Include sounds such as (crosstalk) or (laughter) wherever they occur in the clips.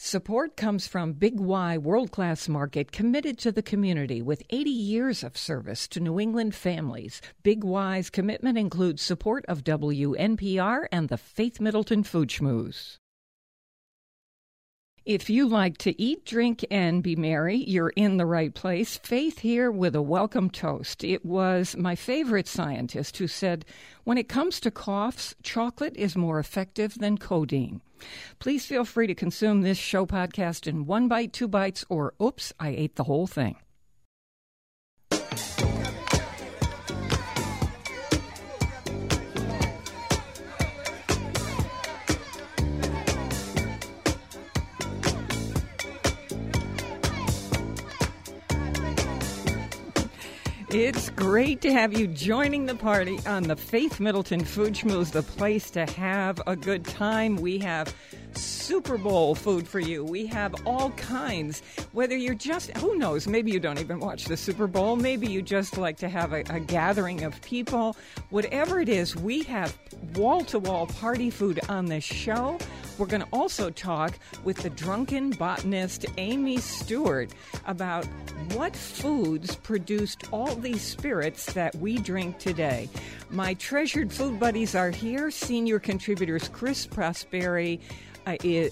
Support comes from Big Y World Class Market, committed to the community with 80 years of service to New England families. Big Y's commitment includes support of WNPR and the Faith Middleton Food Schmooze. If you like to eat, drink, and be merry, you're in the right place. Faith here with a welcome toast. It was my favorite scientist who said, when it comes to coughs, chocolate is more effective than codeine. Please feel free to consume this show podcast in one bite, two bites, or oops, I ate the whole thing. It's great to have you joining the party on the Faith Middleton Food Schmooze, the place to have a good time. We have Super Bowl food for you. We have all kinds. Whether you're just, who knows, maybe you don't even watch the Super Bowl. Maybe you just like to have a, a gathering of people. Whatever it is, we have wall to wall party food on this show. We're going to also talk with the drunken botanist Amy Stewart about what foods produced all these spirits that we drink today. My treasured food buddies are here senior contributors Chris Prosperi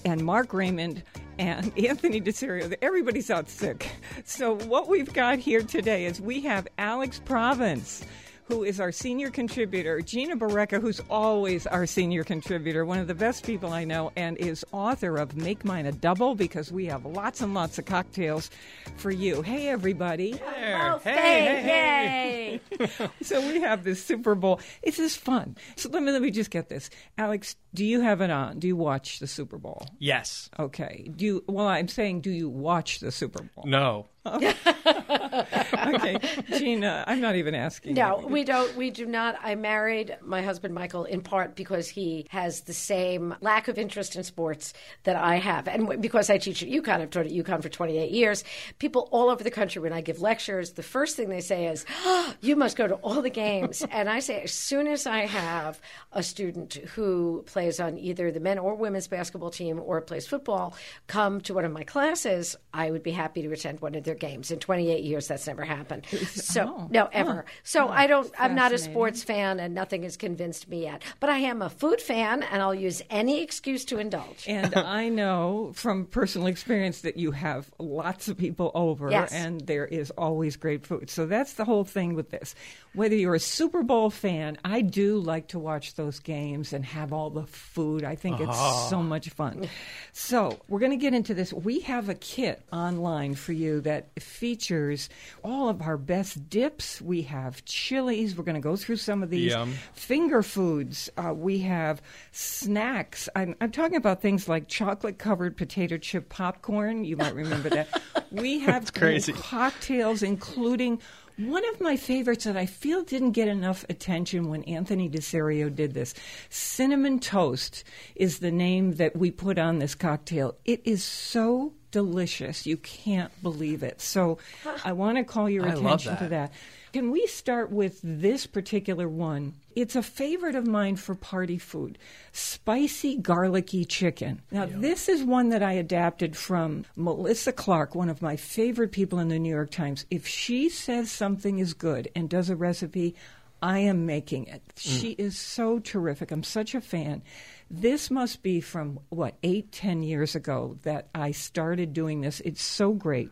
and Mark Raymond and (laughs) Anthony DeSerio. Everybody's out sick. So, what we've got here today is we have Alex Province who is our senior contributor, Gina Barreca, who's always our senior contributor, one of the best people I know, and is author of Make Mine a Double because we have lots and lots of cocktails for you. Hey, everybody. There. Oh, hey, hey, hey. (laughs) so we have this Super Bowl. It's just fun. So let me, let me just get this. Alex, do you have it on? Do you watch the Super Bowl? Yes. Okay. Do you, well, I'm saying, do you watch the Super Bowl? No. (laughs) okay, Gina, I'm not even asking. No, you. we don't. We do not. I married my husband Michael in part because he has the same lack of interest in sports that I have, and because I teach at UConn, I've taught at UConn for 28 years. People all over the country, when I give lectures, the first thing they say is, oh, "You must go to all the games." (laughs) and I say, as soon as I have a student who plays on either the men or women's basketball team or plays football come to one of my classes, I would be happy to attend one of their games. In 28 years, that's never happened. So oh, no, ever. Oh, so I don't. I'm not a sports fan, and nothing has convinced me yet. But I am a food fan, and I'll use any excuse to indulge. (laughs) And I know from personal experience that you have lots of people over, yes. and there is always great food. So that's the whole thing with this. Whether you're a Super Bowl fan, I do like to watch those games and have all the food. I think it's oh. so much fun. So we're going to get into this. We have a kit online for you that features all of our best dips. We have chilies. We're going to go through some of these Yum. finger foods. Uh, we have snacks. I'm, I'm talking about things like chocolate covered potato chip popcorn. You might remember that. (laughs) We have crazy. cocktails, including one of my favorites that I feel didn't get enough attention when Anthony DeSerio did this. Cinnamon Toast is the name that we put on this cocktail. It is so delicious. You can't believe it. So I want to call your I attention that. to that. Can we start with this particular one? It's a favorite of mine for party food spicy, garlicky chicken. Now, this is one that I adapted from Melissa Clark, one of my favorite people in the New York Times. If she says something is good and does a recipe, I am making it. Mm. She is so terrific. I'm such a fan. This must be from what eight, ten years ago that I started doing this. It's so great.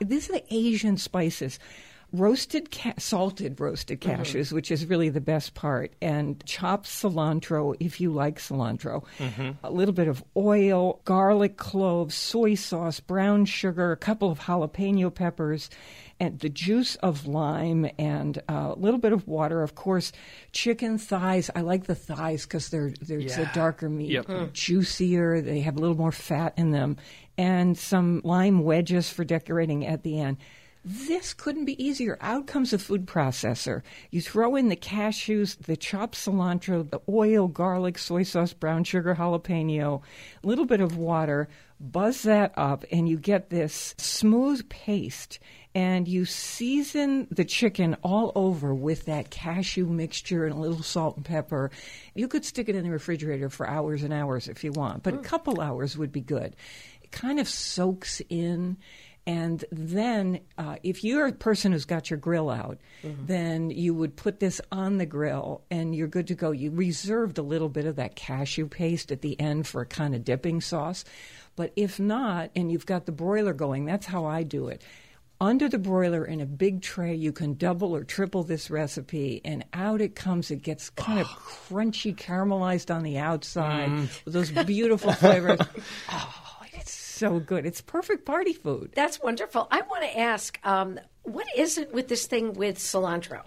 This is the Asian spices roasted, ca- salted roasted mm-hmm. cashews, mm-hmm. which is really the best part, and chopped cilantro if you like cilantro, mm-hmm. a little bit of oil, garlic cloves, soy sauce, brown sugar, a couple of jalapeno peppers, and the juice of lime and a little bit of water. Of course, chicken thighs. I like the thighs because they're they're yeah. a darker meat, yep. mm. juicier. They have a little more fat in them, and some lime wedges for decorating at the end This couldn't be easier. Out comes a food processor. You throw in the cashews, the chopped cilantro, the oil, garlic, soy sauce, brown sugar, jalapeno, a little bit of water, buzz that up, and you get this smooth paste. And you season the chicken all over with that cashew mixture and a little salt and pepper. You could stick it in the refrigerator for hours and hours if you want, but a couple hours would be good. It kind of soaks in. And then, uh, if you're a person who's got your grill out, then you would put this on the grill and you're good to go. You reserved a little bit of that cashew paste at the end for a kind of dipping sauce. But if not, and you've got the broiler going, that's how I do it. Under the broiler in a big tray, you can double or triple this recipe, and out it comes. It gets kind of (sighs) crunchy, caramelized on the outside with those beautiful flavors. (laughs) oh, it's so good. It's perfect party food. That's wonderful. I want to ask, um, what is it with this thing with cilantro?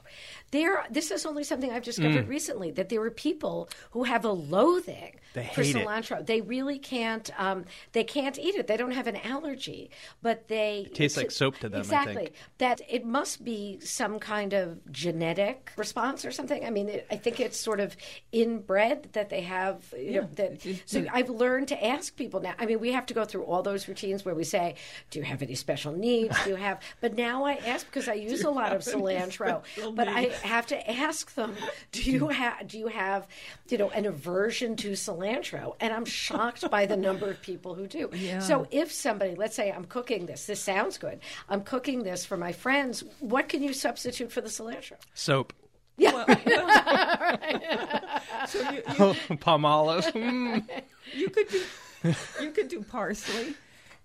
There, this is only something I've discovered recently that there are people who have a loathing They for hate it. cilantro. They really can't. Um, they can't eat it. They don't have an allergy, but they tastes like soap to them, I Exactly. That it must be some kind of genetic response or something. I mean, it, I think it's sort of inbred that they have. You know, that, so I've learned to ask people now. I mean, we have to go through all those routines where we say, "Do you have any special needs? Do you have?" But now I ask because I (laughs) use a lot of cilantro. But I have to ask them, "Do you have? Do you have, you know, an aversion to cilantro?" And I'm shocked by the number of people who do. So if somebody, let's say, I'm cooking this. This sounds good. I'm cooking this for my friends. What can you substitute for the cilantro? Soap. Yeah. (laughs) So you, (laughs) Palm olive. Mm. (laughs) you could do you could do parsley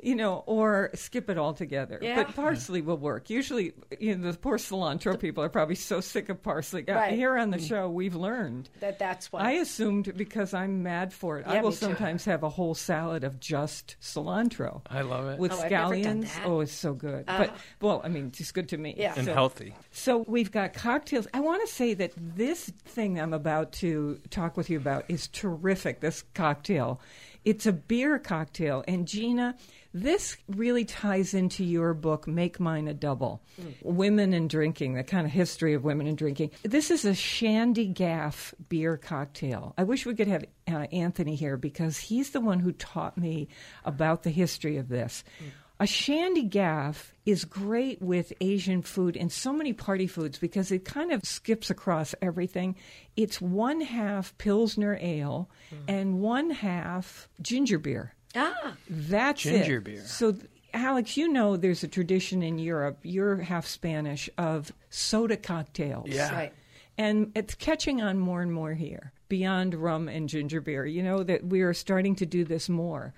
you know or skip it altogether Yeah. but parsley will work usually you know the poor cilantro people are probably so sick of parsley Uh, Right. here on the show we've learned That that's why. I assumed because I'm mad for it. I will sometimes have a whole salad of just cilantro. I love it. With Oh, I've never done scallions. that. Oh, it's so good. But well, I mean, it's good to me. Yeah. and So- healthy. so we've got cocktails. I want to say that this thing I'm about to talk with you about is terrific. This cocktail, it's a beer cocktail, and Gina, this really ties into your book, Make Mine a Double, Women and Drinking, the kind of history of women and drinking. This is a Shandy Gaff beer cocktail. I wish we could have uh, Anthony here because he's the one who taught me about the history of this. A shandy gaff is great with Asian food and so many party foods because it kind of skips across everything. It's one half Pilsner ale and one half ginger beer. Ah, That's Ginger it. beer. So, Alex, you know there's a tradition in Europe, you're half Spanish, of soda cocktails. Yeah. right. And it's catching on more and more here, beyond rum and ginger beer. You know, that we are starting to do this more.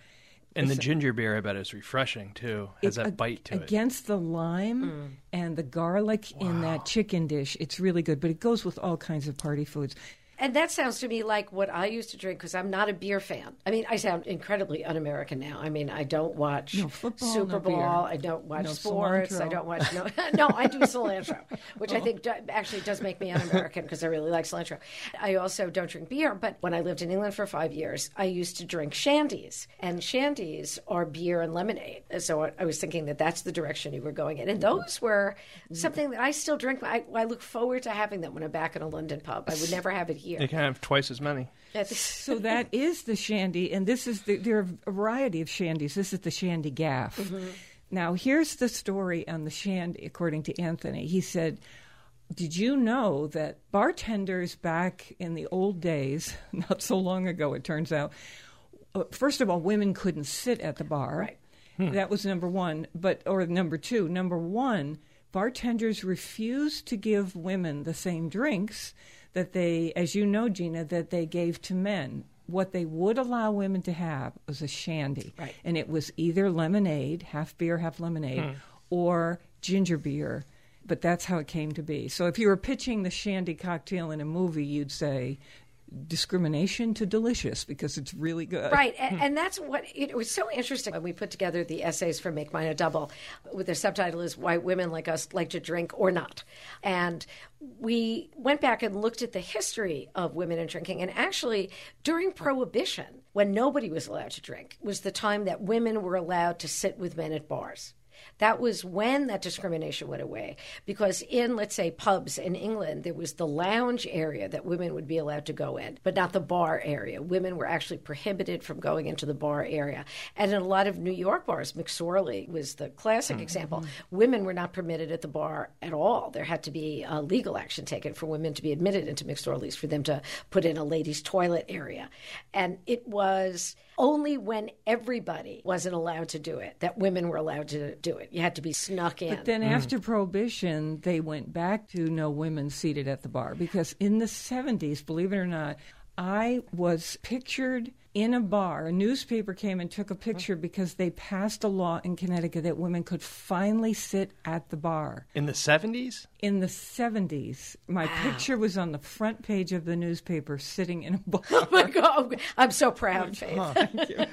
And the ginger beer, I bet, is refreshing too. Has It- that bite to it. Against the lime Mm. and the garlic in that chicken dish, it's really good. But it goes with all kinds of party foods. And that sounds to me like what I used to drink because I'm not a beer fan. I mean, I sound incredibly un-American now. I mean, I don't watch No football, Super Bowl. I don't watch No sports. I don't watch no. (laughs) no, I do cilantro, which I oh. think do, actually does make me un-American because I really like cilantro. I also don't drink beer, but when I lived in England for five years, I used to drink shandies, and shandies are beer and lemonade. So I, I was thinking that that's the direction you were going in, and those were something that I still drink. I, I look forward to having them when I'm back in a London pub. I would (laughs) never have it here. You can have twice as many. That's- (laughs) So that is the shandy, and this is the, there are a variety of shandies. This is the shandy gaff. Mm-hmm. Now, here's the story on the shandy, according to Anthony. He said, "Did you know that bartenders back in the old days, (laughs) not so long ago, it turns out, uh, first of all, women couldn't sit at the bar. Right. That was number one. But or number two, number one, bartenders refused to give women the same drinks that they, as you know, Gina, that they gave to men. What they would allow women to have was a shandy, Right. and it was either lemonade, half beer, half lemonade, hmm. or ginger beer. But that's how it came to be. So if you were pitching the shandy cocktail in a movie, you'd say discrimination to delicious because it's really good. Right, and, hmm. and that's what it was so interesting when we put together the essays for Make Mine a Double. With the subtitle is "Why Women Like Us Like to Drink or Not," and we went back and looked at the history of women and drinking. And actually, during Prohibition, when nobody was allowed to drink, was the time that women were allowed to sit with men at bars. That was when that discrimination went away. Because in, let's say, pubs in England, there was the lounge area that women would be allowed to go in, but not the bar area. Women were actually prohibited from going into the bar area. And in a lot of New York bars, McSorley was the classic mm-hmm. example, women were not permitted at the bar at all. There had to be a legal action taken for women to be admitted into McSorley's, for them to put in a ladies' toilet area. And it was only when everybody wasn't allowed to do it that women were allowed to do it. You had to be snuck in. But then mm. after Prohibition, they went back to no women seated at the bar because in the 70s, believe it or not, I was pictured in a bar. A newspaper came and took a picture because they passed a law in Connecticut that women could finally sit at the bar. In the 70s? In the 70s. My wow. picture was on the front page of the newspaper sitting in a bar. (laughs) Oh my God. I'm so proud, oh Faith. Oh, thank you.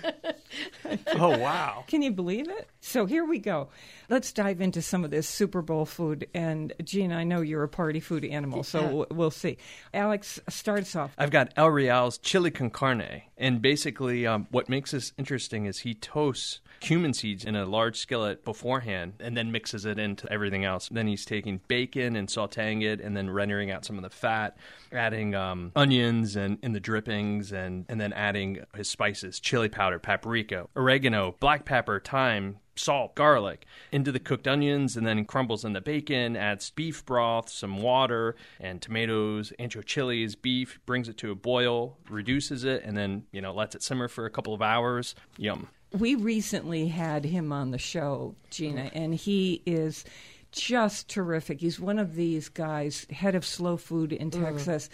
oh, wow. Can you believe it? So here we go. Let's dive into some of this Super Bowl food. And Gene, I know you're a party food animal, so yeah. we'll see. Alex, start us off. I've got El Real's chili con carne. And basically, um, what makes this interesting is he toasts cumin seeds in a large skillet beforehand and then mixes it into everything else. Then he's taking bacon and sauteing it and then rendering out some of the fat, adding um, onions and in the drippings and, and then adding his spices, chili powder, paprika, oregano, black pepper, thyme, salt, garlic into the cooked onions, and then crumbles in the bacon, adds beef broth, some water, and tomatoes, ancho chilies, beef, brings it to a boil, reduces it, and then, you know, lets it simmer for a couple of hours. Yum. We recently had him on the show, Gina, and he is just terrific. He's one of these guys, head of slow food in mm.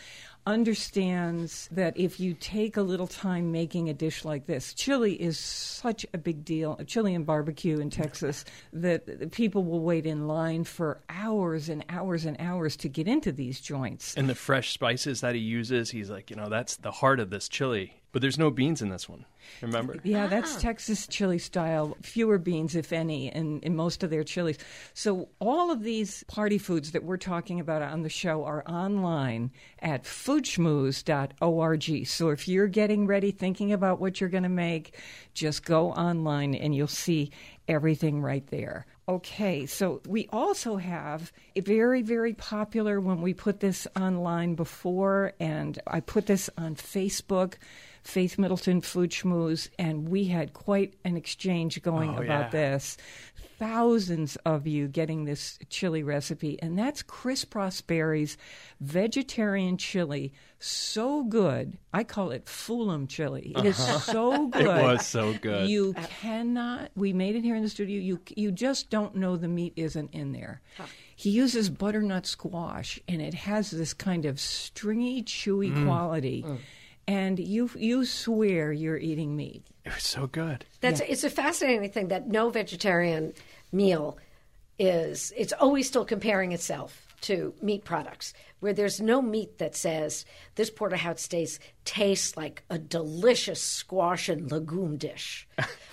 Understands that if you take a little time making a dish like this, chili is such a big deal, chili and barbecue in Texas, that people will wait in line for hours and hours and hours to get into these joints. And the fresh spices that he uses, he's like, you know, that's the heart of this chili. But there's no beans in this one. Remember? Yeah, that's ah. Texas chili style. Fewer beans, if any, in, in most of their chilies. So all of these party foods that we're talking about on the show are online at foodschmooze.org. So if you're getting ready, thinking about what you're going to make, just go online and you'll see everything right there. Okay, so we also have a very, very popular when we put this online before, and I put this on Facebook. Faith Middleton Food Schmooze, and we had quite an exchange going oh, about yeah. this. Thousands of you getting this chili recipe, and that's Chris Prosperi's vegetarian chili. So good. I call it Foolum chili. It is uh-huh. so good. (laughs) it was so good. You cannot, we made it here in the studio, you, you just don't know the meat isn't in there. Huh. He uses butternut squash, and it has this kind of stringy, chewy mm. quality. Mm and you you swear you're eating meat. It was so good. That's yeah. it's a fascinating thing that no vegetarian meal is. It's always still comparing itself to meat products, where there's no meat that says this porterhouse steak tastes like a delicious squash and legume dish.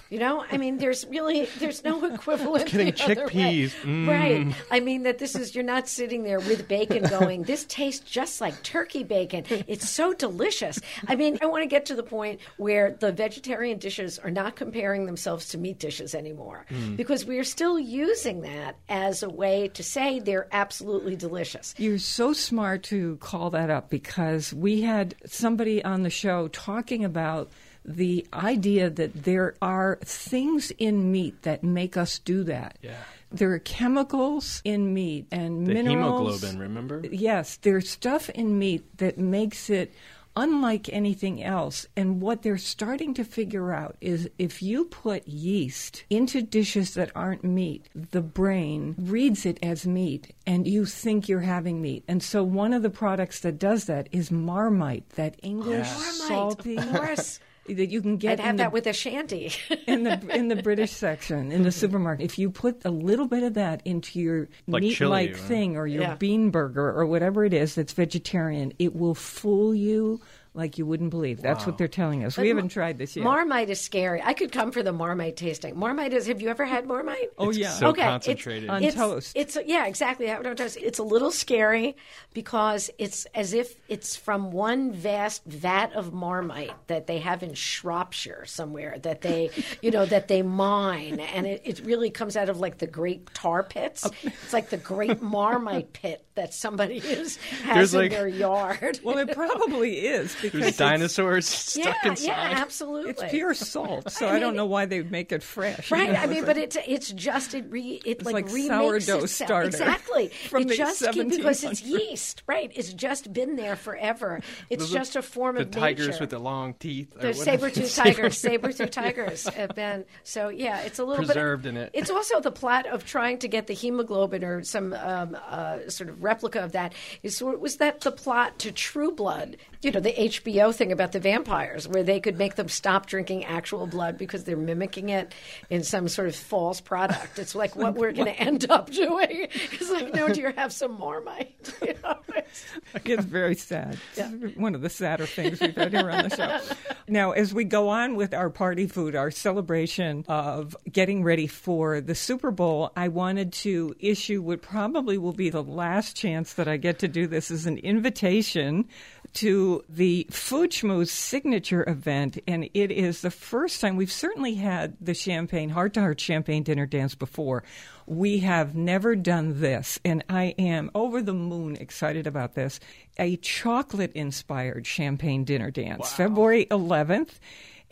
You know, I mean, there's really there's no (laughs) equivalent. Getting chickpeas, mm. right? I mean that this is you're not sitting there with bacon going. This tastes just like turkey bacon. It's so delicious. I mean, I want to get to the point where the vegetarian dishes are not comparing themselves to meat dishes anymore, mm. because we are still using that as a way to say they're absolutely delicious. You're so smart to call that up because we had somebody on the show talking about the idea that there are things in meat that make us do that. Yeah. There are chemicals in meat and the minerals. hemoglobin, remember? Yes, there's stuff in meat that makes it unlike anything else. And what they're starting to figure out is if you put yeast into dishes that aren't meat, the brain reads it as meat and you think you're having meat. And so one of the products that does that is Marmite, that English oh, salty. Of course that you can get. I'd have the, that with a shandy in the (laughs) in the British section in the supermarket. If you put a little bit of that into your like meat-like chili, thing or your yeah. bean burger or whatever it is that's vegetarian, it will fool you like you wouldn't believe. That's what they're telling us. But we haven't Mar- tried this yet. Marmite is scary. I could come for the Marmite tasting. Marmite is. Have you ever had Marmite? oh yeah. so okay, concentrated. It's, On it's, toast. It's yeah, exactly. On toast. It's a little scary because it's as if it's from one vast vat of Marmite that they have in Shropshire somewhere that they, (laughs) you know, that they mine, and it, it really comes out of like the great tar pits. Oh. It's like the great (laughs) Marmite pit that somebody is, has There's in like- their yard. well, it probably is because There's it's, dinosaurs stuck yeah, inside. yeah, absolutely. it's pure salt. So (laughs) I I, don't know why they'd make it fresh. you Right. know, I mean, it's but it's it's just it re it like, like remakes sourdough itself. starter Exactly. (laughs) from it the just keep- because it's yeast. Right. It's just been there forever. (laughs) It's Those are just a form the of the tigers nature. with the long teeth. the saber-tooth tigers, saber-tooth tigers have been so yeah. It's a little Preserved bit in it. It's also the plot of trying to get the hemoglobin or some um, uh, sort of replica of that. Is was that the plot to True Blood? You know, the HBO thing about the vampires, where they could make them stop drinking actual blood because they're mimicking it in some sort of false product. It's like what we're going (laughs) to end up doing. It's like, no, dear, have some Marmite. (laughs) You know, it's- It's very sad. It's one of the sadder things we've had here on the show. Now, as we go on with our party food, our celebration of getting ready for the Super Bowl, I wanted to issue what probably will be the last chance that I get to do this as an invitation to the Food Schmooze signature event. And it is the first time we've certainly had the champagne, heart to heart champagne dinner dance before. We have never done this, and I am over the moon excited about this. A chocolate inspired champagne dinner dance, February 11th.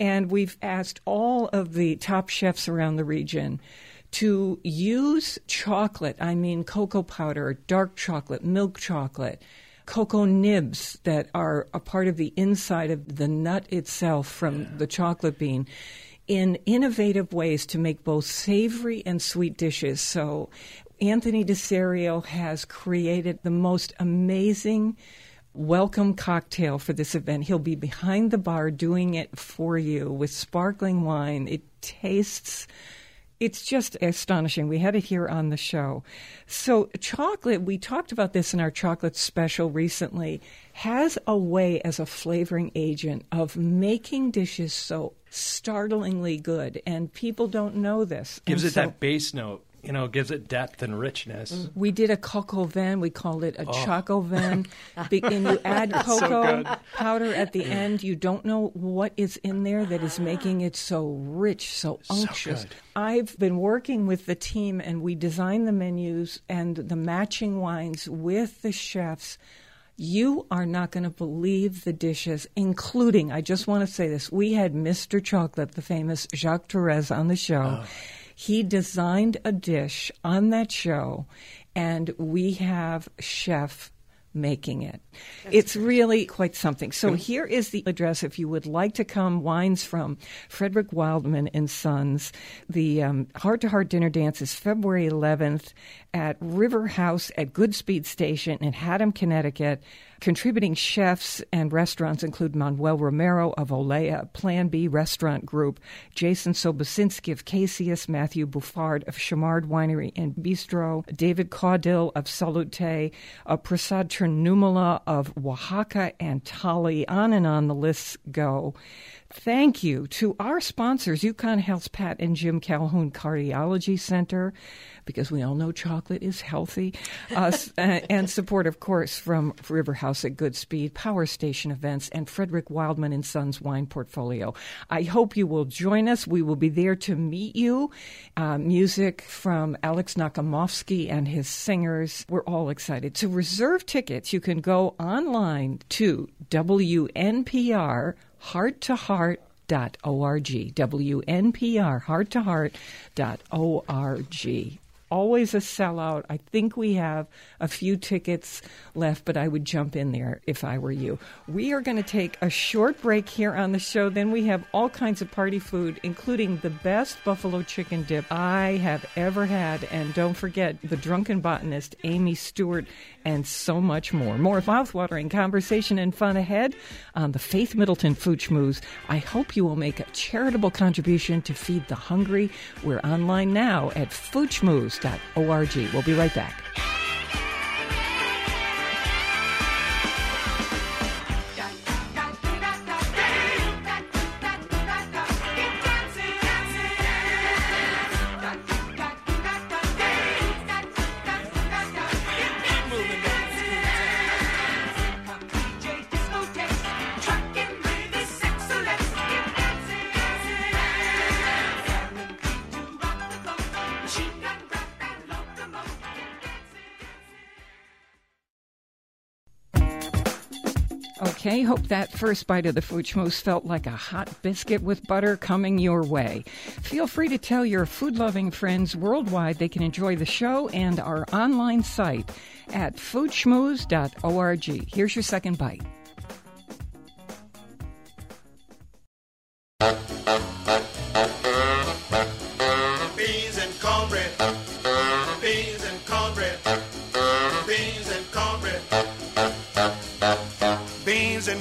And we've asked all of the top chefs around the region to use chocolate. I mean, cocoa powder, dark chocolate, milk chocolate, cocoa nibs that are a part of the inside of the nut itself from the chocolate bean in innovative ways to make both savory and sweet dishes. So, Anthony DeSerio has created the most amazing welcome cocktail for this event. He'll be behind the bar doing it for you with sparkling wine. It tastes it's just astonishing. We had it here on the show. So, chocolate, we talked about this in our chocolate special recently, has a way as a flavoring agent of making dishes so startlingly good. And people don't know this. Gives And it so that base note. You know, gives it depth and richness. Mm-hmm. We did a cocoa vin. We called it a Oh. choco vin. (laughs) Be- and you add cocoa good. powder at the end. You don't know what is in there that is making it so rich, so unctuous. good. I've been working with the team, and we design the menus and the matching wines with the chefs. You are not going to believe the dishes, including, I just want to say this, we had Mr. Chocolate, the famous Jacques Torres, on the show. Oh. He designed a dish on that show, and we have chef making it. it's really quite something. So here is the address if you would like to come. Wines from Frederick Wildman and Sons. The Heart to Heart Dinner Dance is February 11th at River House at Goodspeed Station in Haddam, Connecticut. Contributing chefs and restaurants include Manuel Romero of Olea, Plan B Restaurant Group, Jason Sobocinski of Caseus, Matthew Buffard of Chamard Winery and Bistro, David Caudill of Salute, uh, Prasad of Oaxaca and Thali. On and on the lists go. Thank you to our sponsors, UConn Health's Pat and Jim Calhoun Cardiology Center, because we all know chocolate is healthy, uh, (laughs) and support, of course, from River House at Goodspeed, Power Station Events, and Frederick Wildman and Sons Wine Portfolio. I hope you will join us. We will be there to meet you. Uh, music from Alex Nakamovsky and his singers. We're all excited. To reserve tickets, you can go online to WNPR heart to heart dot org. WNPR heart always a sellout. I think we have a few tickets left, but I would jump in there if I were you. We are going to take a short break here on the show. Then we have all kinds of party food, including the best buffalo chicken dip I have ever had. And don't forget the drunken botanist, Amy Stewart, and so much more. More mouthwatering conversation and fun ahead on the Faith Middleton Food Schmooze. I hope you will make a charitable contribution to feed the hungry. We're online now at foodschmooze.org. We'll be right back. First bite of the food schmooze felt like a hot biscuit with butter coming your way. Feel free to tell your food loving friends worldwide they can enjoy the show and our online site at foodschmooze.org. Here's your second bite.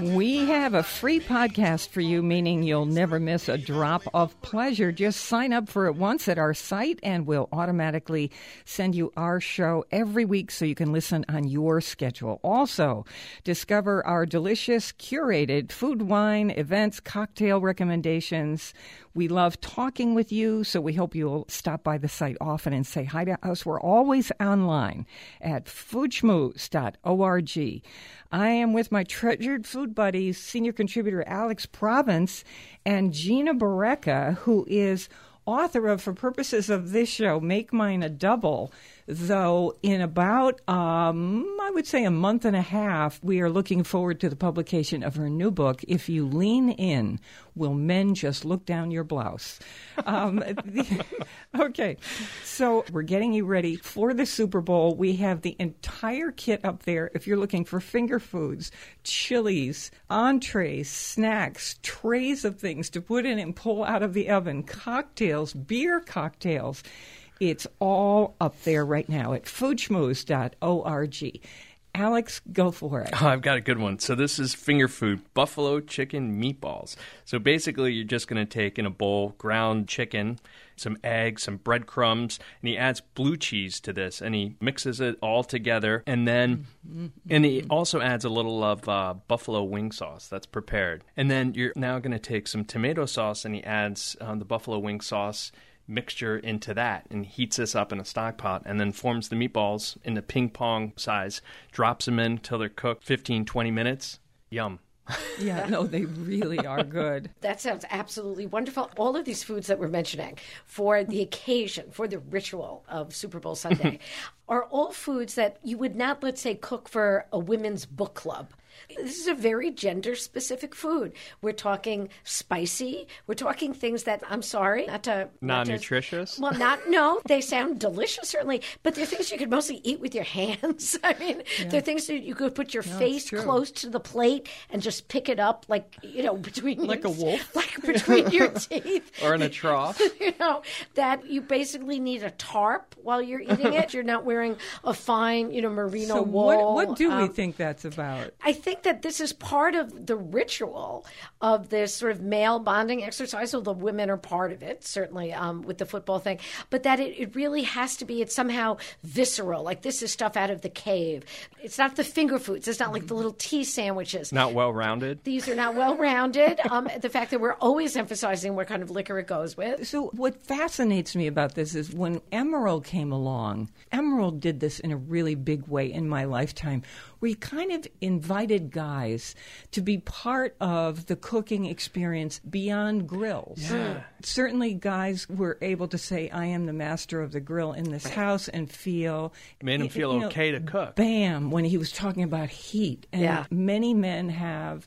We have a free podcast for you, meaning you'll never miss a drop of pleasure. Just sign up for it once at our site, and we'll automatically send you our show every week so you can listen on your schedule. Also, discover our delicious, curated food, wine, events, cocktail recommendations. We love talking with you, so we hope you'll stop by the site often and say hi to us. We're always online at foodschmooze.org. I am with my treasured food buddies, senior contributor Alex Province and Gina Barreca, who is author of, for purposes of this show, Make Mine a Double. Though in about, um, I would say, a month and a half, we are looking forward to the publication of her new book, If You Lean In, Will Men Just Look Down Your Blouse? Um, the- (laughs) okay, so we're getting you ready for the Super Bowl. We have the entire kit up there if you're looking for finger foods, chilies, entrees, snacks, trays of things to put in and pull out of the oven, cocktails, beer cocktails. It's all up there right now at foodschmooze.org. Alex, go for it. Oh, I've got a good one. So this is finger food, buffalo chicken meatballs. So basically, you're just going to take in a bowl ground chicken, some eggs, some breadcrumbs, and he adds blue cheese to this, and he mixes it all together, and then, and he also adds a little of uh, buffalo wing sauce that's prepared, and then you're now going to take some tomato sauce, and he adds um, the buffalo wing sauce mixture into that and heats this up in a stock pot and then forms the meatballs into ping pong size, drops them in till they're cooked 15, 20 minutes. Yum. (laughs) Yeah, no, they really are good. (laughs) That sounds absolutely wonderful. All of these foods that we're mentioning for the occasion, for the ritual of Super Bowl Sunday, (laughs) are all foods that you would not, let's say, cook for a women's book club. This is a very gender specific food. We're talking spicy. We're talking things that, I'm sorry, not to. Non-nutritious? well, not, no, they sound delicious, certainly, but they're things you could mostly eat with your hands. (laughs) I mean, they're things that you could put your face close to the plate and just pick it up like, you know, between (laughs) Like your, a wolf? (laughs) Like between your teeth. Or in a trough. You know, that you basically need a tarp while you're eating it. You're not wearing a fine, you know, merino So, wool. what, what do we um, think that's about? I think that this is part of the ritual of this sort of male bonding exercise. So the women are part of it, certainly um, with the football thing, but that it, it really has to be, it's somehow visceral. Like this is stuff out of the cave. It's not the finger foods, it's not like the little tea sandwiches. Not well rounded. These are not well rounded. Um, the fact that we're always emphasizing what kind of liquor it goes with. So, what fascinates me about this is when Emeril came along, Emeril did this in a really big way in my lifetime, he kind of invited guys to be part of the cooking experience beyond grills. Yeah. Mm. Certainly, guys were able to say, I am the master of the grill in this house and feel. It Made him feel you know, okay to cook. Bam, when he was talking about heat. And Yeah. many men have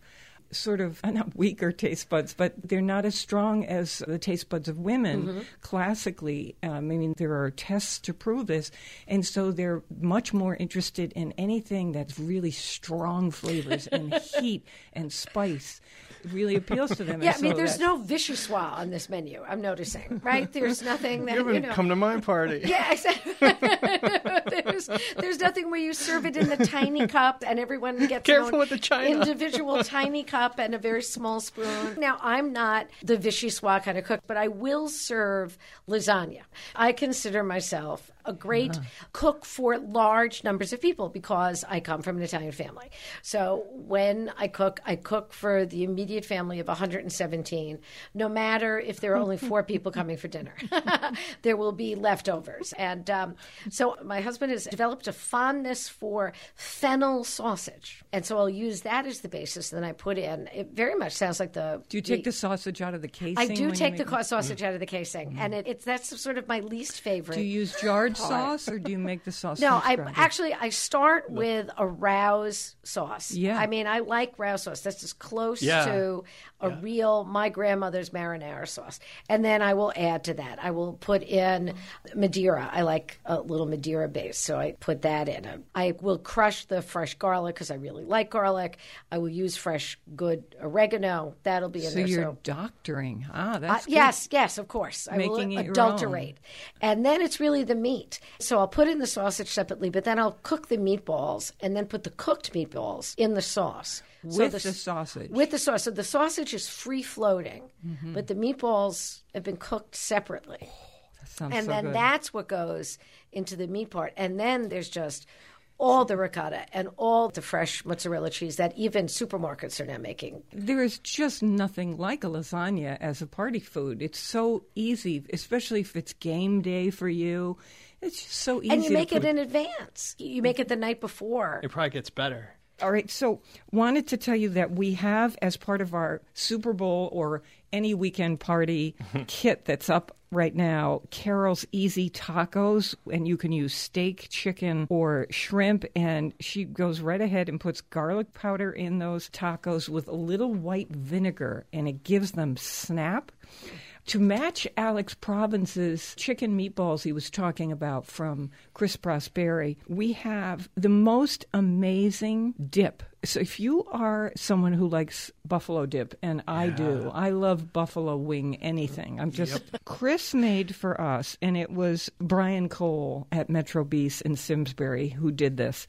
sort of (laughs) not weaker taste buds, but they're not as strong as the taste buds of women Mm-hmm. classically. Um, I mean, there are tests to prove this, and so they're much more interested in anything that's really strong flavors and (laughs) heat and spice. It really appeals to them. Yeah, I mean, so there's that's- no vichyssoise on this menu. I'm noticing, right? There's (laughs) nothing that You you, haven't know. come to my party. (laughs) yeah, exactly. (laughs) there's there's nothing where you serve it in the tiny cup and everyone gets their Careful own with the china. individual tiny cup and a very small spoon. Now, I'm not the vichyssoise kind of cook, but I will serve lasagna. I consider myself a great Uh-huh. cook for large numbers of people because I come from an Italian family. So when I cook, I cook for the immediate family of 117. No matter if there are only four (laughs) people coming for dinner, (laughs) there will be leftovers. And um, so my husband has developed a fondness for fennel sausage, and so I'll use that as the basis. Then I put in. It very much sounds like the. Do you take the sausage out of the casing? I do take the make it? ca- sausage out of the casing, and it, it's that's sort of my least favorite. Do you use jarred sauce or do you make the sauce? No, I scratch? actually I start with a Rao's sauce. Yeah. I mean I like Rao's sauce. That's as close Yeah. to a real my grandmother's marinara sauce. And then I will add to that. I will put in Madeira. I like a little Madeira base, so I put that in. I will crush the fresh garlic because I really like garlic. I will use fresh good oregano. That'll be in So there. you're so doctoring. Ah, uh, that's good. yes, yes, of course. I Making will it your adulterate. And then it's really the meat. So I'll put in the sausage separately, but then I'll cook the meatballs and then put the cooked meatballs in the sauce. So With s- the sausage. With the sauce. So the sausage is free floating, Mm-hmm. but the meatballs have been cooked separately. That sounds and so then good. that's what goes into the meat part. And then there's just all the ricotta and all the fresh mozzarella cheese that even supermarkets are now making. There is just nothing like a lasagna as a party food. It's so easy, especially if it's game day for you. It's just so easy. And you to make it put- in advance. You make it the night before. It probably gets better. All right, so wanted to tell you that we have, as part of our Super Bowl or any weekend party (laughs) kit that's up right now, Carol's Easy Tacos, and you can use steak, chicken, or shrimp. And she goes right ahead and puts garlic powder in those tacos with a little white vinegar, and it gives them snap. To match Alex Province's chicken meatballs he was talking about from Chris Prosperi, we have the most amazing dip. So if you are someone who likes buffalo dip, and I do, I love buffalo wing anything. I'm just Chris made for us, and it was Brian Cole at Metro Bis in Simsbury who did this.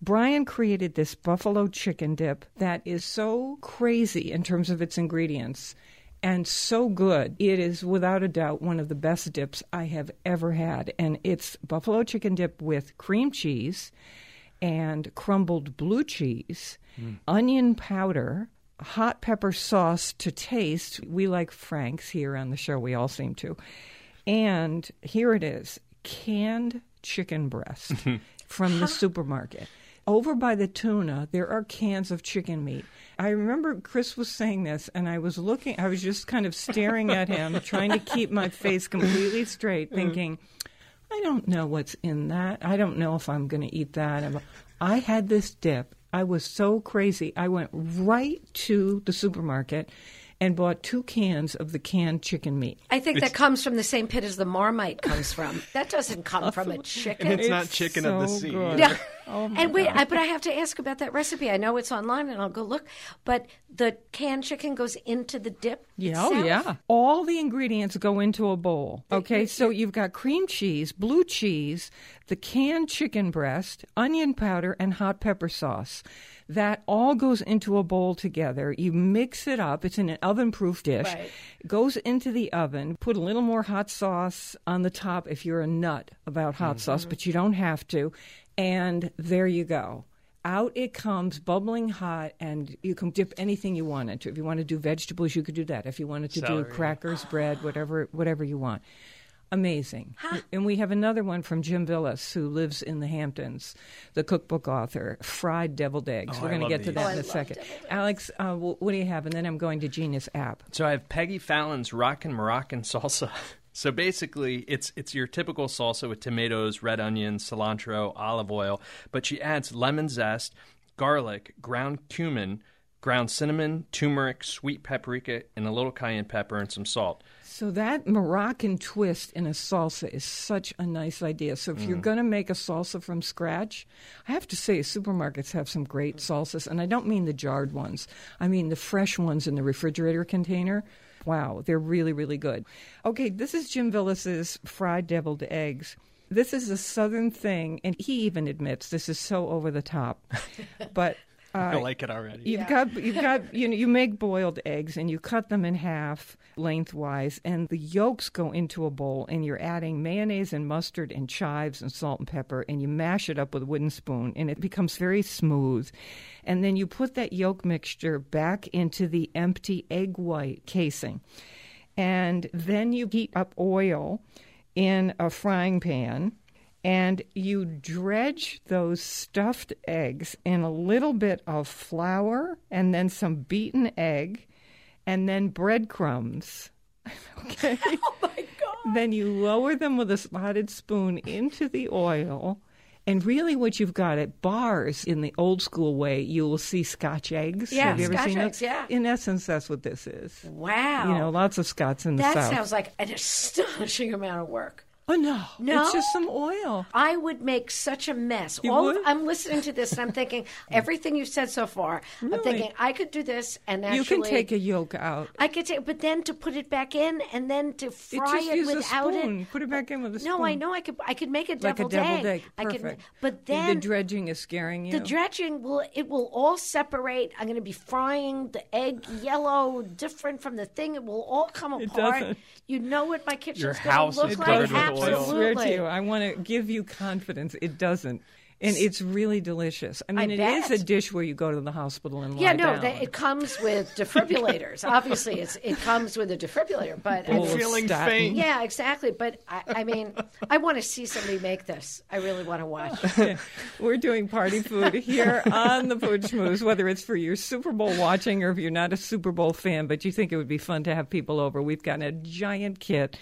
Brian created this buffalo chicken dip that is so crazy in terms of its ingredients and so good. It is without a doubt one of the best dips I have ever had. And it's buffalo chicken dip with cream cheese and crumbled blue cheese, hmm. onion powder, hot pepper sauce to taste. We like Frank's here on the show, we all seem to. And here it is canned chicken breast (laughs) from the supermarket. Over by the tuna, there are cans of chicken meat. I remember Chris was saying this, and I was looking, I was just kind of staring at him, (laughs) trying to keep my face completely straight, thinking, I don't know what's in that. I don't know if I'm going to eat that. I'm- had this dip. I was so crazy. I went right to the supermarket and bought two cans of the canned chicken meat. I think that comes from the same pit as the marmite comes from. (laughs) That doesn't come from a chicken. And it's not chicken of the sea. good. Yeah. (laughs) Oh my and wait, I, but I have to ask about that recipe. I know it's online, and I'll go look. But the canned chicken goes into the dip. Yeah, oh itself? yeah. All the ingredients go into a bowl. Okay, so you've got cream cheese, blue cheese, the canned chicken breast, onion powder, and hot pepper sauce. That all goes into a bowl together. You mix it up. It's in an oven proof dish. Right. Goes into the oven. Put a little more hot sauce on the top if you're a nut about hot mm-hmm. sauce, but you don't have to. And there you go. Out it comes, bubbling hot, and you can dip anything you want into. If you want to do vegetables, you could do that. If you wanted to Celery. do crackers, bread, whatever, whatever you want. Amazing. And we have another one from Jim Villas, who lives in the Hamptons, the cookbook author, fried deviled eggs. Oh, We're going to love get to that Oh, in a second. Alex, uh, what do you have? And then I'm going to Genius app. So I have Peggy Fallon's Rockin' Moroccan salsa. (laughs) So basically, it's it's your typical salsa with tomatoes, red onions, cilantro, olive oil, but she adds lemon zest, garlic, ground cumin, ground cinnamon, turmeric, sweet paprika, and a little cayenne pepper and some salt. So that Moroccan twist in a salsa is such a nice idea. So if you're mm. going to make a salsa from scratch, I have to say supermarkets have some great salsas, and I don't mean the jarred ones. I mean the fresh ones in the refrigerator container. Wow, they're really really good. Okay, this is Jim Villas's fried deviled eggs. This is a southern thing, and he even admits this is so over the top. (laughs) but I like it already. You've got you've got you know you make boiled eggs and you cut them in half lengthwise and the yolks go into a bowl and you're adding mayonnaise and mustard and chives and salt and pepper and you mash it up with a wooden spoon and it becomes very smooth. And then you put that yolk mixture back into the empty egg white casing. And then you heat up oil in a frying pan and you dredge those stuffed eggs in a little bit of flour and then some beaten egg and then breadcrumbs. (laughs) Okay. (laughs) Oh my God. Then you lower them with a spotted spoon into the oil. And really, what you've got at bars in the old school way, you will see Scotch eggs. Yeah, Have you ever Scotch seen eggs, those? yeah. In essence, that's what this is. Wow. You know, lots of Scots in the that South. sounds like an astonishing amount of work. Oh no, No? it's just some oil. I would make such a mess. You All would? Of, I'm listening to this and I'm thinking (laughs) everything you've said so far. I'm thinking I could do this and actually You can take a yolk out. I could take, but then to put it back in and then to It fry just it, use a without spoon. it. Put it back in with a spoon. No, I know I could. I could make a Like deviled a deviled egg. egg. I could, Perfect. but the dredging is scaring you. the dredging will it will all separate. I'm going to be frying the egg yellow, different from the thing. It will all come It apart. doesn't. You know what my kitchen's Your going to look like? Covered oil. I Absolutely. swear to you, I want to give you confidence. It doesn't. And it's really delicious. I mean, it is bet. a dish where you go to the hospital and lie Yeah, no, down. they, it comes with defibrillators. (laughs) Obviously, it's it comes with a defibrillator. But I Bowl mean, of feeling statin. faint. yeah, exactly. But I, I mean, I want to see somebody make this. I really want to watch. (laughs) We're doing party food here on the Food Schmooze, whether it's for your Super Bowl watching or if you're not a Super Bowl fan, but you think it would be fun to have people over. We've got a giant kit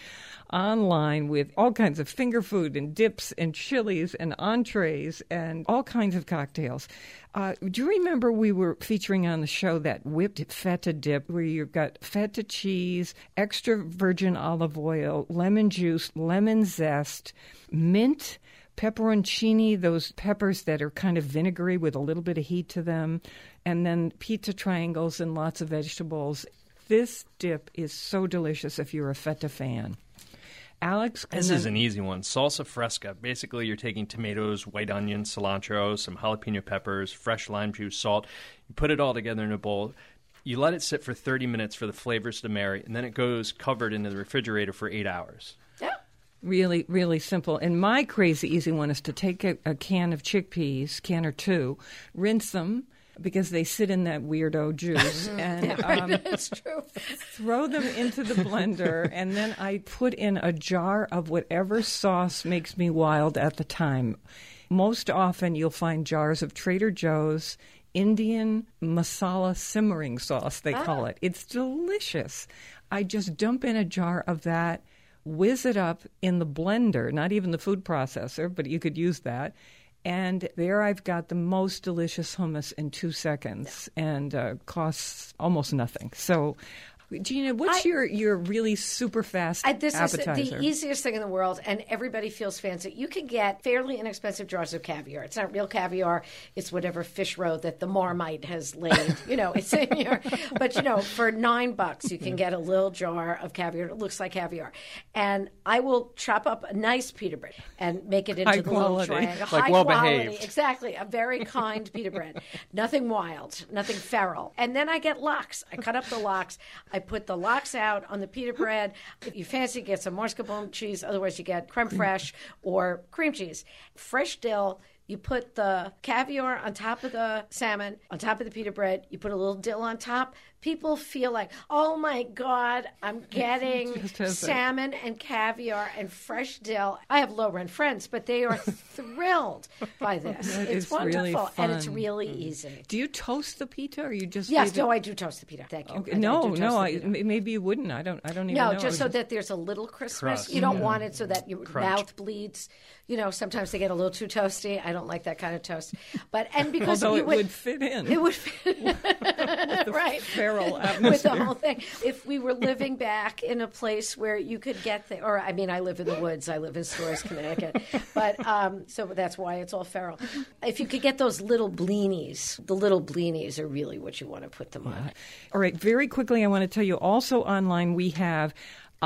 online with all kinds of finger food and dips and chilies and entrees and all kinds of cocktails. Uh, do you remember we were featuring on the show that whipped feta dip where you've got feta cheese, extra virgin olive oil, lemon juice, lemon zest, mint? pepperoncini, those peppers that are kind of vinegary with a little bit of heat to them, and then pizza triangles and lots of vegetables. This dip is so delicious if you're a feta fan. Alex, This then- is an easy one. Salsa fresca. Basically, you're taking tomatoes, white onion, cilantro, some jalapeno peppers, fresh lime juice, salt. You put it all together in a bowl. You let it sit for 30 minutes for the flavors to marry, and then it goes covered into the refrigerator for eight hours. Yeah. Really, really simple. And my crazy easy one is to take a, a can of chickpeas, can or two, rinse them because they sit in that weirdo juice, (laughs) and um, It's true. throw them into the blender, and then I put in a jar of whatever sauce makes me wild at the time. Most often, you'll find jars of Trader Joe's Indian masala simmering sauce, they call it. It's delicious. I just dump in a jar of that, whiz it up in the blender, not even the food processor, but you could use that. And there I've got the most delicious hummus in two seconds and uh, costs almost nothing. So, Gina, what's I- your, your really super fast I, this appetizer? is the easiest thing in the world, and everybody feels fancy. You can get fairly inexpensive jars of caviar. It's not real caviar; it's whatever fish roe that the Marmite has laid. (laughs) You know, it's in your. But you know, for nine bucks, you can get a little jar of caviar. It looks like caviar, and I will chop up a nice pita bread and make it into High the little quality. triangle. Like High well quality, behaved. exactly. A very kind pita bread, nothing wild, nothing feral. And then I get lox. I cut up the lox. I put the lox out on the pita bread. If you fancy, get some mascarpone cheese. Otherwise, you get creme mm. fraiche or cream cheese. Fresh dill. You put the caviar on top of the salmon, on top of the pita bread. You put a little dill on top. People feel like, oh my God, I'm (laughs) getting Just has that- salmon and caviar and fresh dill. I have low rent friends, but they are (laughs) thrilled by (laughs) this. That it's is really wonderful and it's fun. really mm. easy. Do you toast the pita, or you just Yes, leave it- no, I do toast the pita. Thank you. Okay. I- I no, do toast no, I, maybe you wouldn't. I don't. I don't even know. No, know. just I so that there's a little Christmas. Crust. You don't mm. want it so that your mouth bleeds. You know, sometimes they get a little too toasty. I don't like that kind of toast. But and because Although you it would fit in. it would fit in. right feral (laughs) with the whole thing. If we were living back in a place where you could get the, or I mean, I live in the woods. I live in Storrs, Connecticut, but um, so that's why it's all feral. If you could get those little blinis, the little blinis are really what you want to put them on. All right, very quickly, I want to tell you also online we have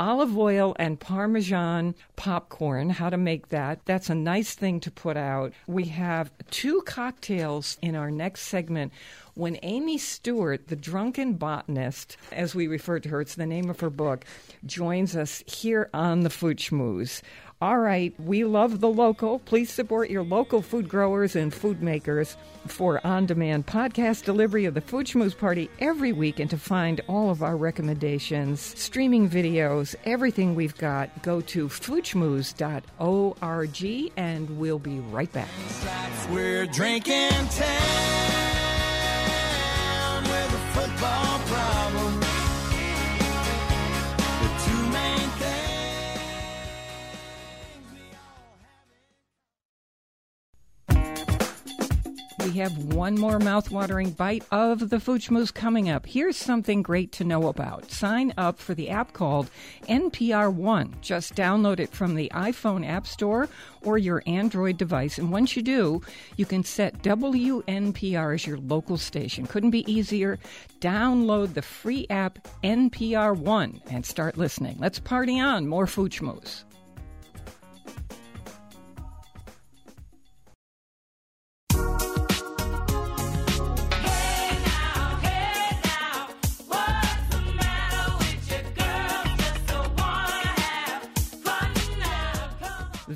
olive oil and Parmesan popcorn, how to make that. That's a nice thing to put out. We have two cocktails in our next segment when Amy Stewart, the drunken botanist, as we refer to her, it's the name of her book, joins us here on the Food Schmooze. All right, we love the local. Please support your local food growers and food makers for on demand podcast delivery of the Food Schmooze Party every week. And to find all of our recommendations, streaming videos, everything we've got, go to foodschmooze.org and we'll be right back. We're drinking town with a football problem. We have one more mouthwatering bite of the Food coming up. Here's something great to know about. Sign up for the app called NPR One. Just download it from the iPhone App Store or your Android device. And once you do, you can set WNPR as your local station. Couldn't be easier. Download the free app NPR One and start listening. Let's party on. More Food.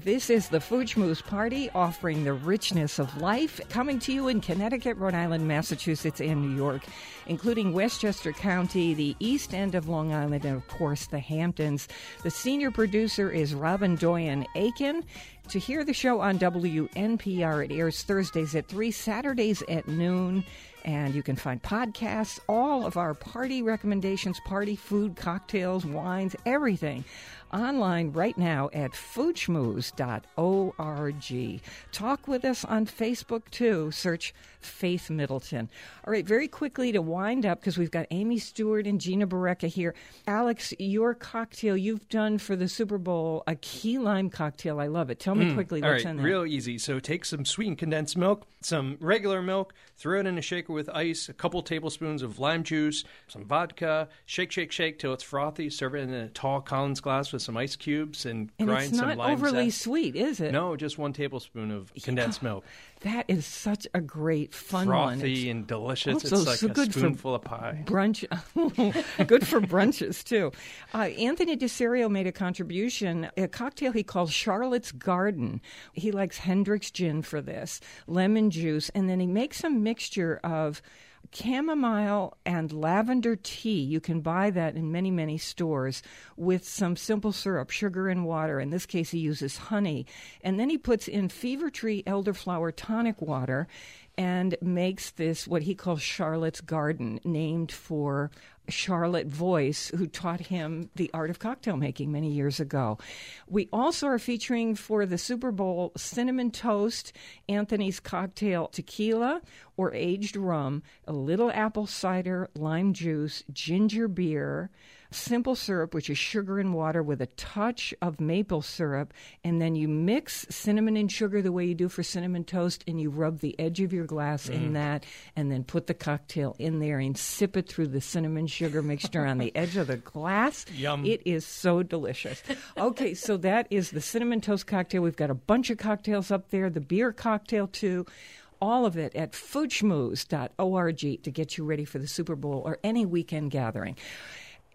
This is the Food Party, offering the richness of life, coming to you in Connecticut, Rhode Island, Massachusetts, and New York, including Westchester County, the east end of Long Island, and of course the Hamptons. The senior producer is Robyn Doyon-Aitken. To hear the show on WNPR, it airs Thursdays at 3, Saturdays at noon. And you can find podcasts, all of our party recommendations, party food, cocktails, wines, everything online right now at foodschmooze.org. Talk with us on Facebook too. Search Faith Middleton. All right, very quickly to wind up because we've got Amy Stewart and Gina Barreca here. Alex, your cocktail you've done for the Super Bowl, a key lime cocktail. I love it. Tell me quickly All what's right, in that. real easy. So take some sweetened condensed milk, some regular milk, throw it in a shaker with ice, a couple tablespoons of lime juice, some vodka, shake, shake, shake till it's frothy. Serve it in a tall Collins glass with some ice cubes and, and grind it's some not lime overly zest. sweet, is it? No, just one tablespoon of condensed milk. That is such a great fun one. Frothy It's and delicious. also it's like so a good for spoonful of pie. brunch (laughs) good for brunches too uh, anthony deserio made a contribution a cocktail he calls charlotte's garden he likes hendrick's gin for this lemon juice and then he makes a mixture of chamomile and lavender tea. You can buy that in many, many stores with some simple syrup, sugar, and water. In this case, he uses honey. And then he puts in fever tree elderflower tonic water and makes this what he calls Charlotte's Garden, named for Charlotte Voisey, who taught him the art of cocktail making many years ago. We also are featuring for the Super Bowl cinnamon toast, Anthony's cocktail tequila or aged rum, a little apple cider, lime juice, ginger beer, simple syrup, which is sugar and water with a touch of maple syrup, and then you mix cinnamon and sugar the way you do for cinnamon toast, and you rub the edge of your glass in mm. that, and then put the cocktail in there and sip it through the cinnamon sugar mixture on the edge of the glass. Yum. It is so delicious. Okay, so that is the cinnamon toast cocktail. We've got a bunch of cocktails up there, the beer cocktail too. All of it at foodschmooze.org to get you ready for the Super Bowl or any weekend gathering.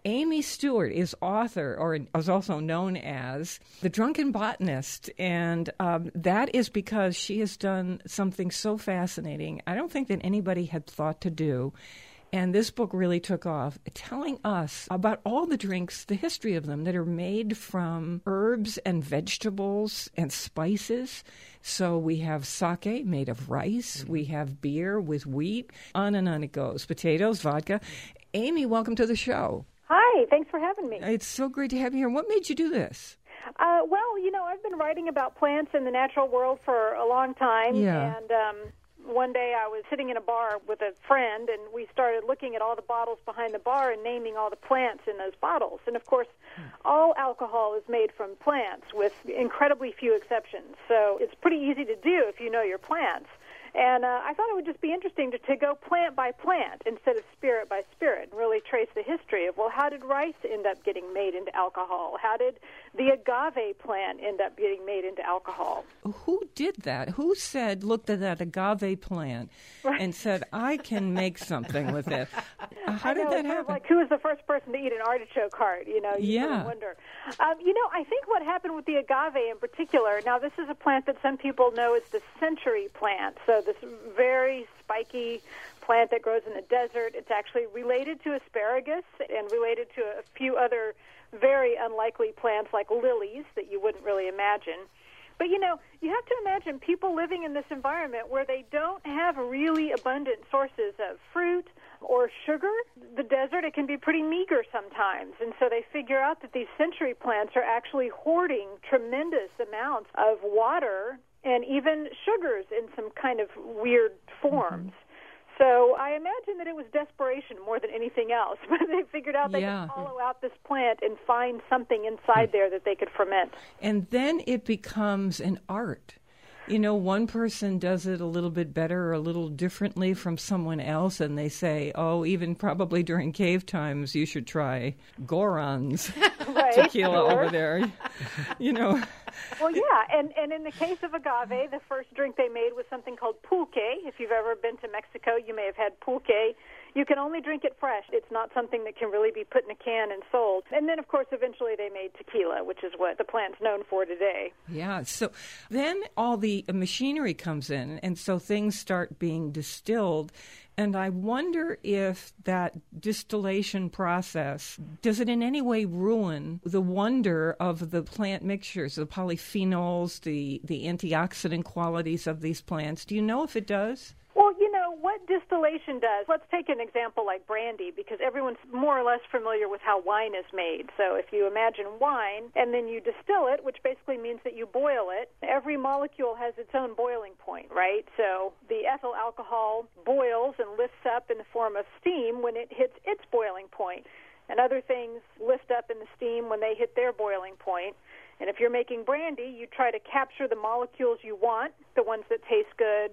Amy Stewart is author, or is also known as the Drunken Botanist, and um, that is because she has done something so fascinating. I don't think that anybody had thought to do. And this book really took off, telling us about all the drinks, the history of them that are made from herbs and vegetables and spices. So we have sake made of rice, we have beer with wheat, on and on it goes potatoes, vodka. Amy, welcome to the show. Hi, thanks for having me. It's so great to have you here. What made you do this? Uh, well, you know, I've been writing about plants in the natural world for a long time, Yeah. and um, one day I was sitting in a bar with a friend, and we started looking at all the bottles behind the bar and naming all the plants in those bottles. And of course, all alcohol is made from plants, with incredibly few exceptions. So it's pretty easy to do if you know your plants. And uh, I thought it would just be interesting to, to go plant by plant instead of spirit by spirit and really trace the history of, well, how did rice end up getting made into alcohol? How did the agave plant end up getting made into alcohol? Who did that? Who said, looked at that agave plant and said, I can make something with it? Uh, (laughs) How did know, that it's sort of happen? like who was the first person to eat an artichoke heart? You know, you Yeah. wonder. Um, you know, I think what happened with the agave in particular. Now, this is a plant that some people know as the century plant. So this very spiky plant that grows in the desert. It's actually related to asparagus and related to a few other very unlikely plants like lilies that you wouldn't really imagine. But you know, you have to imagine people living in this environment where they don't have really abundant sources of fruit or sugar. The desert, it can be pretty meager sometimes. And so they figure out that these century plants are actually hoarding tremendous amounts of water and even sugars in some kind of weird forms. So I imagine that it was desperation more than anything else. (laughs) But they figured out they Yeah. could hollow out this plant and find something inside hmm. there that they could ferment. And then it becomes an art. You know, one person does it a little bit better or a little differently from someone else, and they say, oh, even probably during cave times, you should try Goron's (laughs) Right, tequila sure. over there. (laughs) You know, Well, yeah, and and in the case of agave, the first drink they made was something called pulque. If you've ever been to Mexico, you may have had pulque. You can only drink it fresh. It's not something that can really be put in a can and sold. And then, of course, eventually they made tequila, which is what the plant's known for today. Yeah. So then all the machinery comes in, and so things start being distilled. And I wonder if that distillation process does it in any way ruin the wonder of the plant mixtures, the polyphenols, the the antioxidant qualities of these plants. Do you know if it does? What distillation does. Let's take an example like brandy, because everyone's more or less familiar with how wine is made. So if you imagine wine and then you distill it, which basically means that you boil it, every molecule has its own boiling point, right? So the ethyl alcohol boils and lifts up in the form of steam when it hits its boiling point, and other things lift up in the steam when they hit their boiling point. And if you're making brandy, you try to capture the molecules you want, the ones that taste good,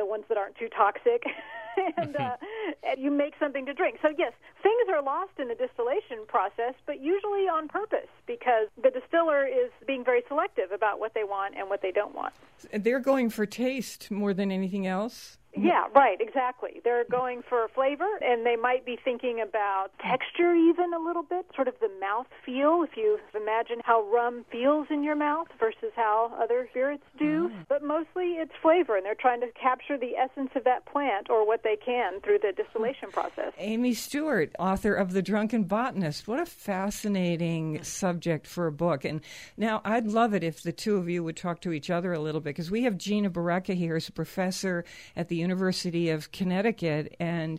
the ones that aren't too toxic, (laughs) and, uh, and you make something to drink. So, yes, things are lost in the distillation process, but usually on purpose because the distiller is being very selective about what they want and what they don't want. They're going for taste more than anything else. Mm-hmm. Yeah, right, exactly. They're going for flavor, and they might be thinking about mm-hmm. texture even a little bit, sort of the mouth feel. If you imagine how rum feels in your mouth versus how other spirits do, mm. but mostly it's flavor, and they're trying to capture the essence of that plant or what they can through the distillation process. (laughs) Amy Stewart, author of The Drunken Botanist. What a fascinating mm-hmm. subject for a book. And now I'd love it if the two of you would talk to each other a little bit because we have Gina Barreca here as a professor at the University of Connecticut. And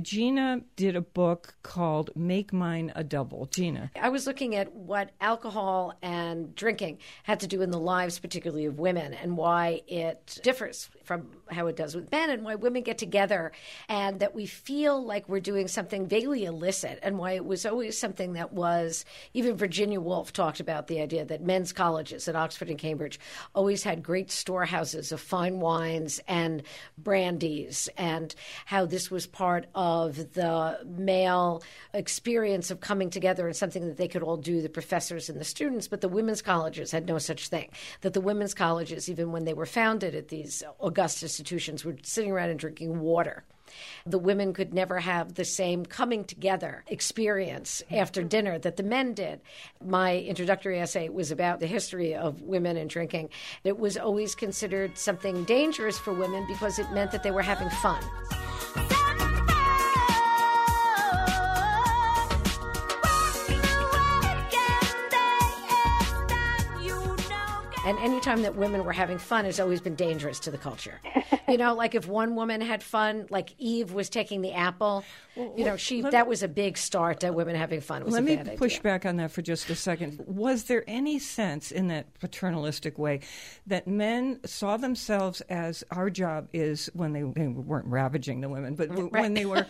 Gina did a book called Make Mine a Double. Gina. I was looking at what alcohol and drinking had to do in the lives, particularly of women, and why it differs from how it does with men, and why women get together, and that we feel like we're doing something vaguely illicit, and why it was always something that was, even Virginia Woolf talked about the idea that men's colleges at Oxford and Cambridge always had great storehouses of fine wines and brandies, and how this was part of the male experience of coming together and something that they could all do, the professors and the students, but the women's colleges had no such thing. That the women's colleges, even when they were founded at these august institutions, were sitting around and drinking water. The women could never have the same coming together experience after mm-hmm. dinner that the men did. My introductory essay was about the history of women and drinking. It was always considered something dangerous for women because it meant that they were having fun. And anytime that women were having fun has always been dangerous to the culture. (laughs) you know, like if one woman had fun, like Eve was taking the apple, you know, she that me- was a big start to women having fun. Let me push idea. back on that for just a second. Was there any sense in that paternalistic way that men saw themselves as our job is when they, they weren't ravaging the women, but w- when they were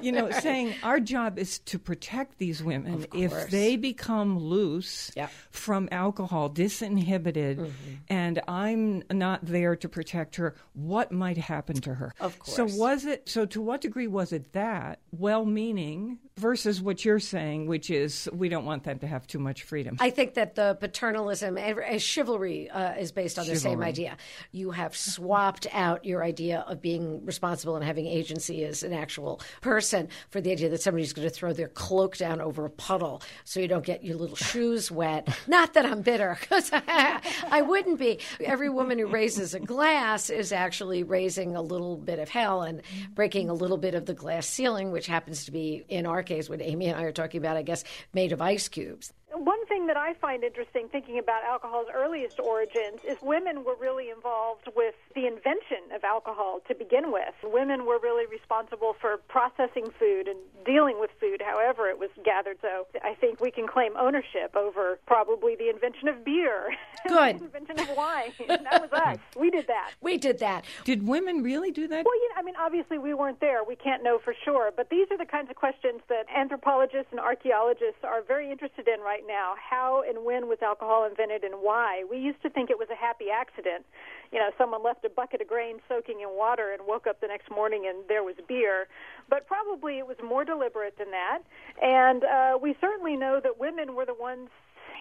you know, (laughs) saying our job is to protect these women. If they become loose Yeah. from alcohol, disinhibited, Mm-hmm. and I'm not there to protect her, what might happen to her? Of course. So was it? So to what degree was it that well-meaning versus what you're saying, which is we don't want them to have too much freedom? I think that the paternalism and, and chivalry uh, is based on the same idea. You have swapped out your idea of being responsible and having agency as an actual person for the idea that somebody's going to throw their cloak down over a puddle so you don't get your little shoes wet. Not that I'm bitter, because (laughs) I wouldn't be. Every woman who raises a glass is actually raising a little bit of hell and breaking a little bit of the glass ceiling, which happens to be, in our case, what Amy and I are talking about, I guess, made of ice cubes. One thing that I find interesting thinking about alcohol's earliest origins is women were really involved with the invention of alcohol to begin with. Women were really responsible for processing food and dealing with food however it was gathered. So I think we can claim ownership over probably the invention of beer. (laughs) Good. the invention of wine. (laughs) that was us. (laughs) We did that. We did that. Did women really do that? Well, you know, I mean, obviously we weren't there. We can't know for sure. But these are the kinds of questions that anthropologists and archaeologists are very interested in right now. How and when was alcohol invented and why? We used to think it was a happy accident. You know, someone left a bucket of grain soaking in water and woke up the next morning and there was beer. But probably it was more deliberate than that. And uh, we certainly know that women were the ones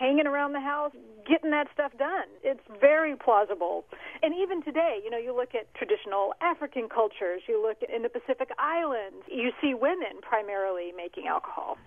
hanging around the house, getting that stuff done. It's very plausible. And even today, you know, you look at traditional African cultures, you look in the Pacific Islands, you see women primarily making alcohol.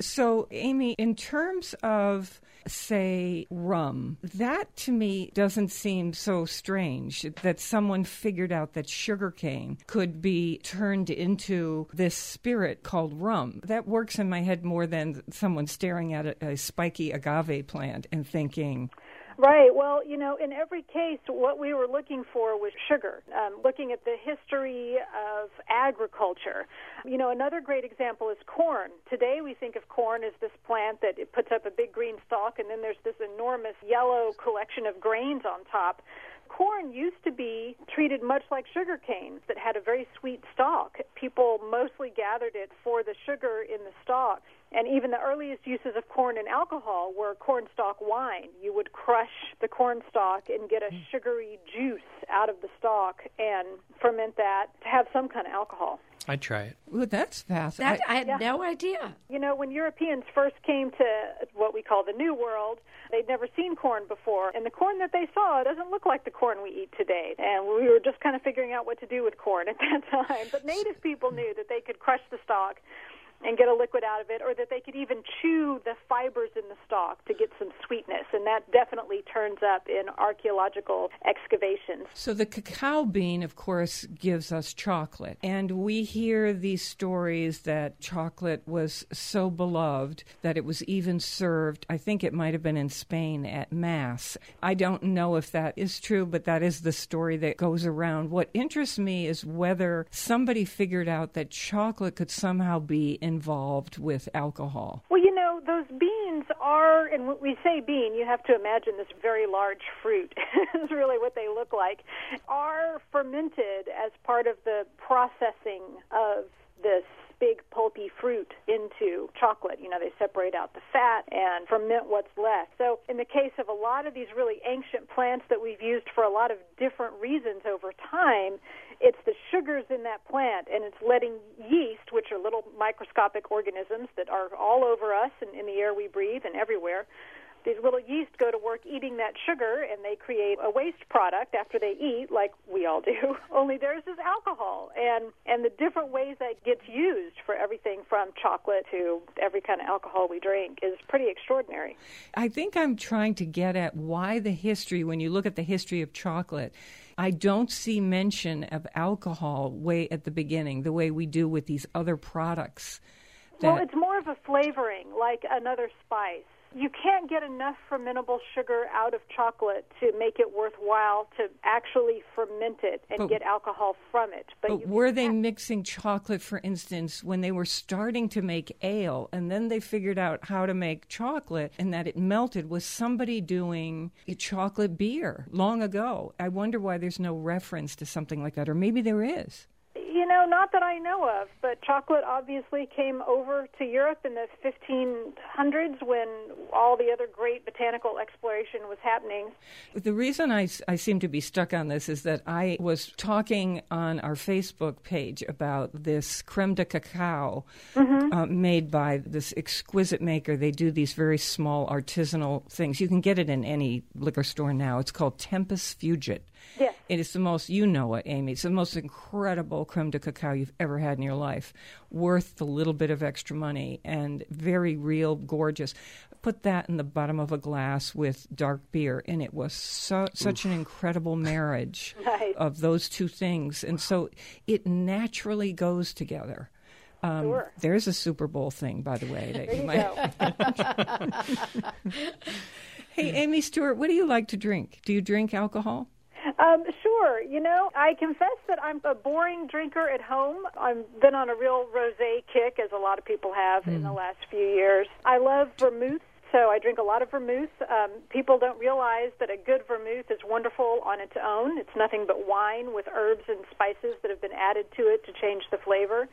So, Amy, in terms of, say, rum, that to me doesn't seem so strange that someone figured out that sugarcane could be turned into this spirit called rum. That works in my head more than someone staring at a, a spiky agave plant and thinking, Right. Well, you know, in every case, what we were looking for was sugar, um, looking at the history of agriculture. You know, another great example is corn. Today, we think of corn as this plant that it puts up a big green stalk, and then there's this enormous yellow collection of grains on top. Corn used to be treated much like sugar cane that had a very sweet stalk. People mostly gathered it for the sugar in the stalk. And even the earliest uses of corn in alcohol were corn stalk wine. You would crush the corn stalk and get a hmm. sugary juice out of the stalk and ferment that to have some kind of alcohol. I'd try it. "Well, that's fascinating." That I had no idea. You know, when Europeans first came to what we call the New World, they'd never seen corn before. And the corn that they saw doesn't look like the corn we eat today. And we were just kind of figuring out what to do with corn at that (laughs) time. But native people knew that they could crush the stalk and get a liquid out of it, or that they could even chew the fibers in the stalk to get some sweetness. And that definitely turns up in archaeological excavations. So the cacao bean, of course, gives us chocolate. And we hear these stories that chocolate was so beloved that it was even served, I think it might have been in Spain, at Mass. I don't know if that is true, but that is the story that goes around. What interests me is whether somebody figured out that chocolate could somehow be involved with alcohol. Well, you know, those beans are, and when we say bean, you have to imagine this very large fruit, (laughs) is really what they look like, are fermented as part of the processing of this big pulpy fruit into chocolate. You know, they separate out the fat and ferment what's left. So, in the case of a lot of these really ancient plants that we've used for a lot of different reasons over time, it's the sugars in that plant and it's letting yeast, which are little microscopic organisms that are all over us and in the air we breathe and everywhere. These little yeast go to work eating that sugar and they create a waste product after they eat, like we all do. (laughs) Only theirs is alcohol. And, and the different ways that gets used for everything from chocolate to every kind of alcohol we drink is pretty extraordinary. I think I'm trying to get at why the history, when you look at the history of chocolate, I don't see mention of alcohol way at the beginning, the way we do with these other products. Well, it's more of a flavoring, like another spice. You can't get enough fermentable sugar out of chocolate to make it worthwhile to actually ferment it and But- get alcohol from it. But, But were they mixing chocolate, for instance, when they were starting to make ale and then they figured out how to make chocolate and that it melted? Was somebody doing a chocolate beer long ago? I wonder why there's no reference to something like that, or maybe there is. You know, not that I know of, but chocolate obviously came over to Europe in the 1500s when all the other great botanical exploration was happening. The reason I, I seem to be stuck on this is that I was talking on our Facebook page about this creme de cacao uh, made by this exquisite maker. They do these very small artisanal things. You can get it in any liquor store now. It's called Tempus Fugit. Yes. It is the most, you know it, Amy. It's the most incredible creme de cacao you've ever had in your life. Worth the little bit of extra money and very real, gorgeous. Put that in the bottom of a glass with dark beer, and it was so, such an incredible marriage (laughs) Nice. of those two things. And so it naturally goes together. Um, Sure. There's a Super Bowl thing, by the way. That There you you might- go. (laughs) Hey, Amy Stewart, what do you like to drink? Do you drink alcohol? Um, sure. You know, I confess that I'm a boring drinker at home. I've been on a real rosé kick, as a lot of people have in the last few years. I love vermouth. So I drink a lot of vermouth. Um, people don't realize that a good vermouth is wonderful on its own. It's nothing but wine with herbs and spices that have been added to it to change the flavor.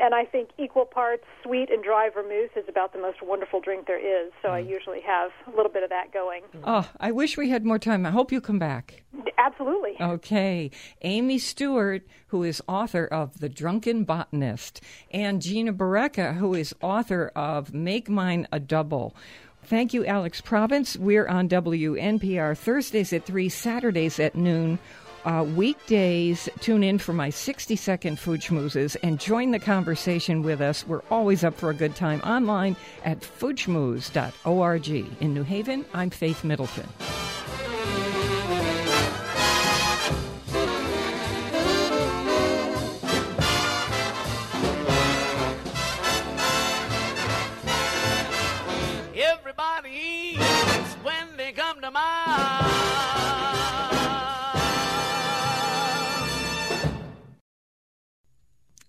And I think equal parts sweet and dry vermouth is about the most wonderful drink there is. So I mm. usually have a little bit of that going. Mm. Oh, I wish we had more time. I hope you come back. Absolutely. Okay. Amy Stewart, who is author of The Drunken Botanist, and Gina Barreca, who is author of Make Mine a Double. Thank you, Alex Province. We're on WNPR Thursdays at 3, Saturdays at noon. Uh, weekdays, tune in for my 60 second food schmoozes and join the conversation with us. We're always up for a good time online at foodschmooze.org. In New Haven, I'm Faith Middleton. Everybody eats when they come to my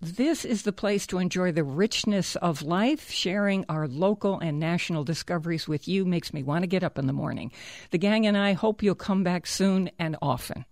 This is the place to enjoy the richness of life. Sharing our local and national discoveries with you makes me want to get up in the morning. The gang and I hope you'll come back soon and often.